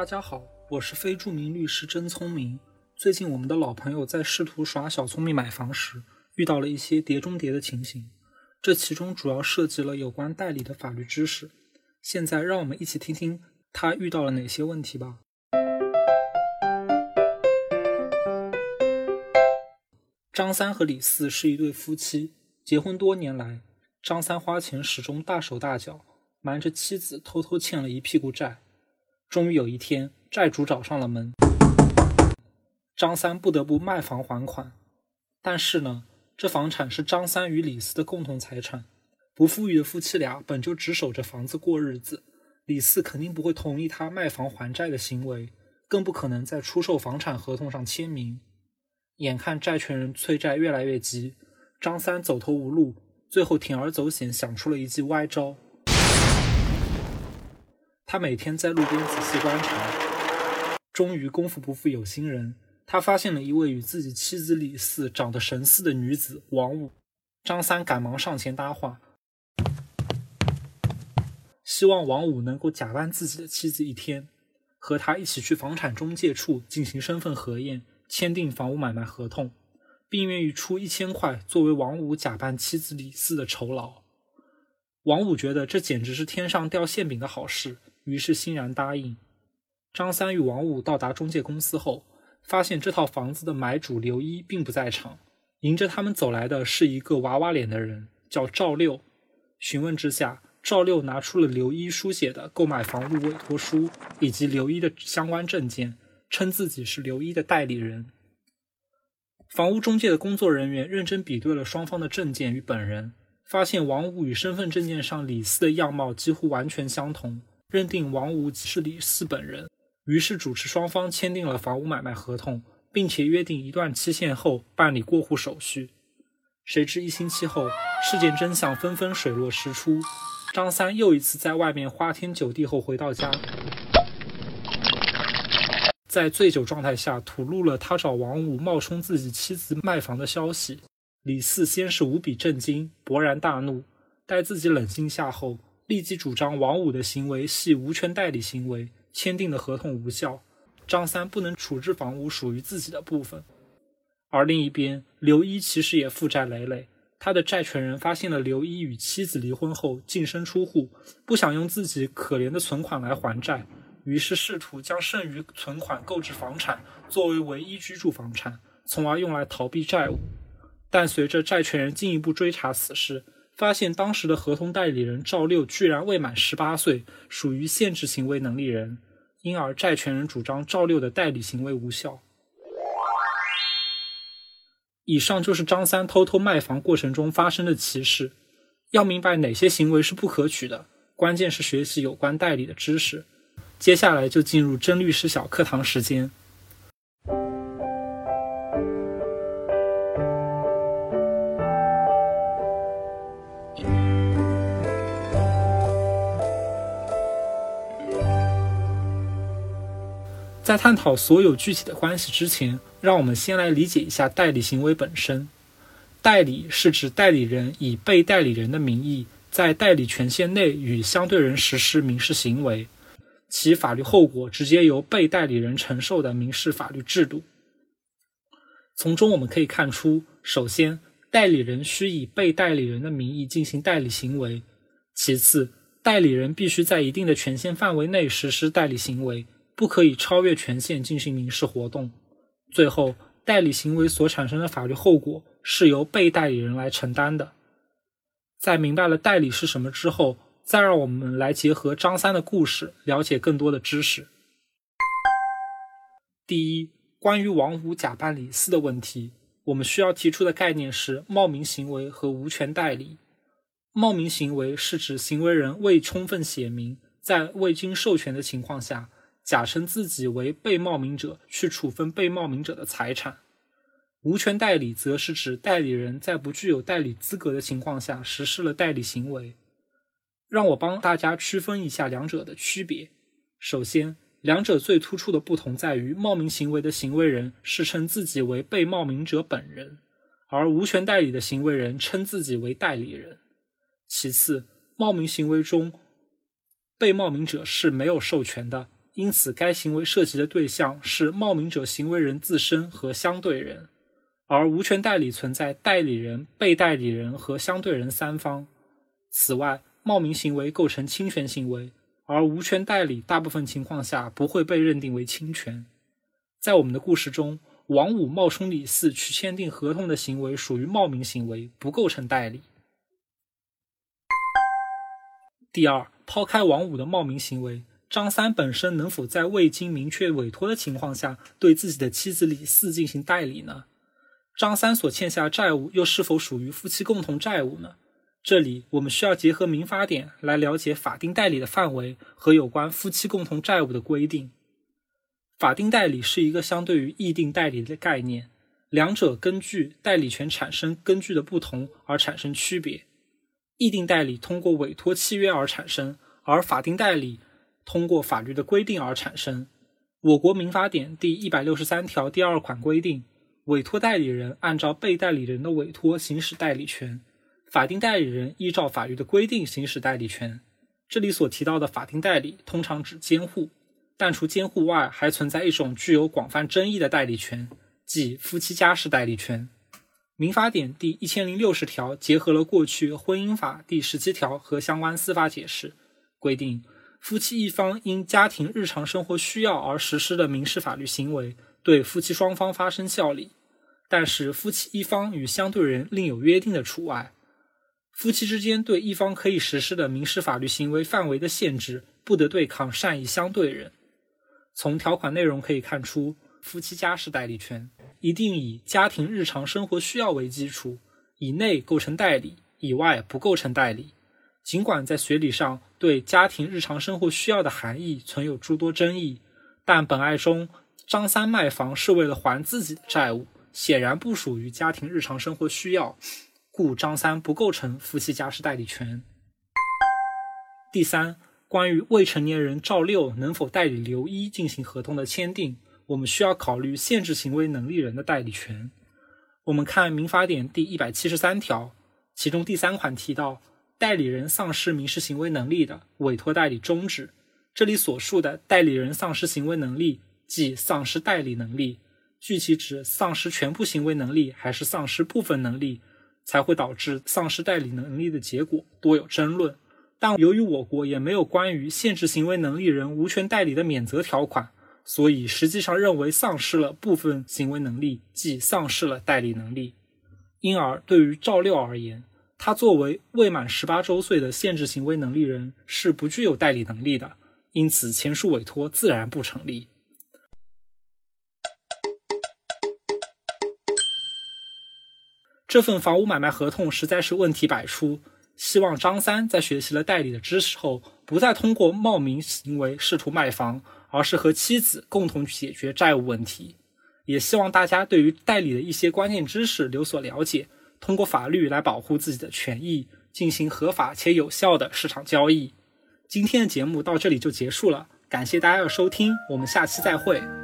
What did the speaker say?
大家好，我是非著名律师真聪明。最近我们的老朋友在试图耍小聪明买房时，遇到了一些碟中谍的情形，这其中主要涉及了有关代理的法律知识。现在让我们一起听听他遇到了哪些问题吧。张三和李四是一对夫妻，结婚多年来，张三花钱始终大手大脚，瞒着妻子偷偷欠了一屁股债。终于有一天，债主找上了门，张三不得不卖房还款。但是呢，这房产是张三与李四的共同财产，不富裕的夫妻俩本就只守着房子过日子，李四肯定不会同意他卖房还债的行为，更不可能在出售房产合同上签名。眼看债权人催债越来越急，张三走投无路，最后铤而走险，想出了一记歪招。他每天在路边仔细观察，终于功夫不负有心人，他发现了一位与自己妻子李四长得神似的女子王五。张三赶忙上前搭话，希望王五能够假扮自己的妻子一天，和他一起去房产中介处进行身份核验，签订房屋买卖合同，并愿意出一千块作为王五假扮妻子李四的酬劳。王五觉得这简直是天上掉馅饼的好事。于是欣然答应。张三与王五到达中介公司后，发现这套房子的买主刘一并不在场。迎着他们走来的是一个娃娃脸的人，叫赵六。询问之下，赵六拿出了刘一书写的购买房屋委托书以及刘一的相关证件，称自己是刘一的代理人。房屋中介的工作人员认真比对了双方的证件与本人，发现王五与身份证件上李四的样貌几乎完全相同。认定王五是李四本人，于是主持双方签订了房屋买卖合同，并且约定一段期限后办理过户手续。谁知一星期后，事件真相纷纷水落石出。张三又一次在外面花天酒地后回到家，在醉酒状态下吐露了他找王五冒充自己妻子卖房的消息。李四先是无比震惊，勃然大怒，待自己冷静下后。立即主张王五的行为系无权代理行为，签订的合同无效，张三不能处置房屋属于自己的部分。而另一边，刘一其实也负债累累，他的债权人发现了刘一与妻子离婚后净身出户，不想用自己可怜的存款来还债，于是试图将剩余存款购置房产作为唯一居住房产，从而用来逃避债务。但随着债权人进一步追查此事，发现当时的合同代理人赵六居然未满十八岁，属于限制行为能力人，因而债权人主张赵六的代理行为无效。以上就是张三偷偷卖房过程中发生的奇事。要明白哪些行为是不可取的，关键是学习有关代理的知识。接下来就进入真律师小课堂时间。在探讨所有具体的关系之前，让我们先来理解一下代理行为本身。代理是指代理人以被代理人的名义，在代理权限内与相对人实施民事行为，其法律后果直接由被代理人承受的民事法律制度。从中我们可以看出，首先，代理人需以被代理人的名义进行代理行为；其次，代理人必须在一定的权限范围内实施代理行为。不可以超越权限进行民事活动。最后，代理行为所产生的法律后果是由被代理人来承担的。在明白了代理是什么之后，再让我们来结合张三的故事，了解更多的知识。第一，关于王五假扮李四的问题，我们需要提出的概念是冒名行为和无权代理。冒名行为是指行为人未充分写明，在未经授权的情况下。假称自己为被冒名者去处分被冒名者的财产，无权代理则是指代理人在不具有代理资格的情况下实施了代理行为。让我帮大家区分一下两者的区别。首先，两者最突出的不同在于，冒名行为的行为人是称自己为被冒名者本人，而无权代理的行为人称自己为代理人。其次，冒名行为中，被冒名者是没有授权的。因此该行为涉及的对象是冒名者行为人自身和相对人，而无权代理存在代理人、被代理人和相对人三方。此外，冒名行为构成侵权行为，而无权代理大部分情况下不会被认定为侵权。在我们的故事中，王五冒充李四去签订合同的行为属于冒名行为，不构成代理。第二，抛开王五的冒名行为，张三本身能否在未经明确委托的情况下对自己的妻子李四进行代理呢？张三所欠下债务又是否属于夫妻共同债务呢？这里我们需要结合民法典来了解法定代理的范围和有关夫妻共同债务的规定。法定代理是一个相对于议定代理的概念，两者根据代理权产生根据的不同而产生区别。议定代理通过委托契约而产生，而法定代理通过法律的规定而产生。我国民法典第一百六十三条第二款规定，委托代理人按照被代理人的委托行使代理权，法定代理人依照法律的规定行使代理权。这里所提到的法定代理，通常指监护。但除监护外，还存在一种具有广泛争议的代理权，即夫妻家事代理权。民法典第一千零六十条结合了过去婚姻法第十七条和相关司法解释，规定夫妻一方因家庭日常生活需要而实施的民事法律行为，对夫妻双方发生效力。但是，夫妻一方与相对人另有约定的除外。夫妻之间对一方可以实施的民事法律行为范围的限制，不得对抗善意相对人。从条款内容可以看出，夫妻家事代理权一定以家庭日常生活需要为基础，以内构成代理，以外不构成代理。尽管在学理上对家庭日常生活需要的含义存有诸多争议，但本案中张三卖房是为了还自己的债务，显然不属于家庭日常生活需要，故张三不构成夫妻家事代理权。第三。关于未成年人赵六能否代理刘一进行合同的签订，我们需要考虑限制行为能力人的代理权。我们看民法典第一百七十三条，其中第三款提到，代理人丧失民事行为能力的，委托代理终止。这里所述的代理人丧失行为能力，即丧失代理能力，具体指丧失全部行为能力还是丧失部分能力，才会导致丧失代理能力的结果多有争论。但由于我国也没有关于限制行为能力人无权代理的免责条款，所以实际上认为丧失了部分行为能力，即丧失了代理能力。因而，对于赵六而言，他作为未满十八周岁的限制行为能力人，是不具有代理能力的，因此前述委托自然不成立。这份房屋买卖合同实在是问题百出。希望张三在学习了代理的知识后，不再通过冒名行为试图卖房，而是和妻子共同解决债务问题。也希望大家对于代理的一些关键知识有所了解，通过法律来保护自己的权益，进行合法且有效的市场交易。今天的节目到这里就结束了，感谢大家的收听，我们下期再会。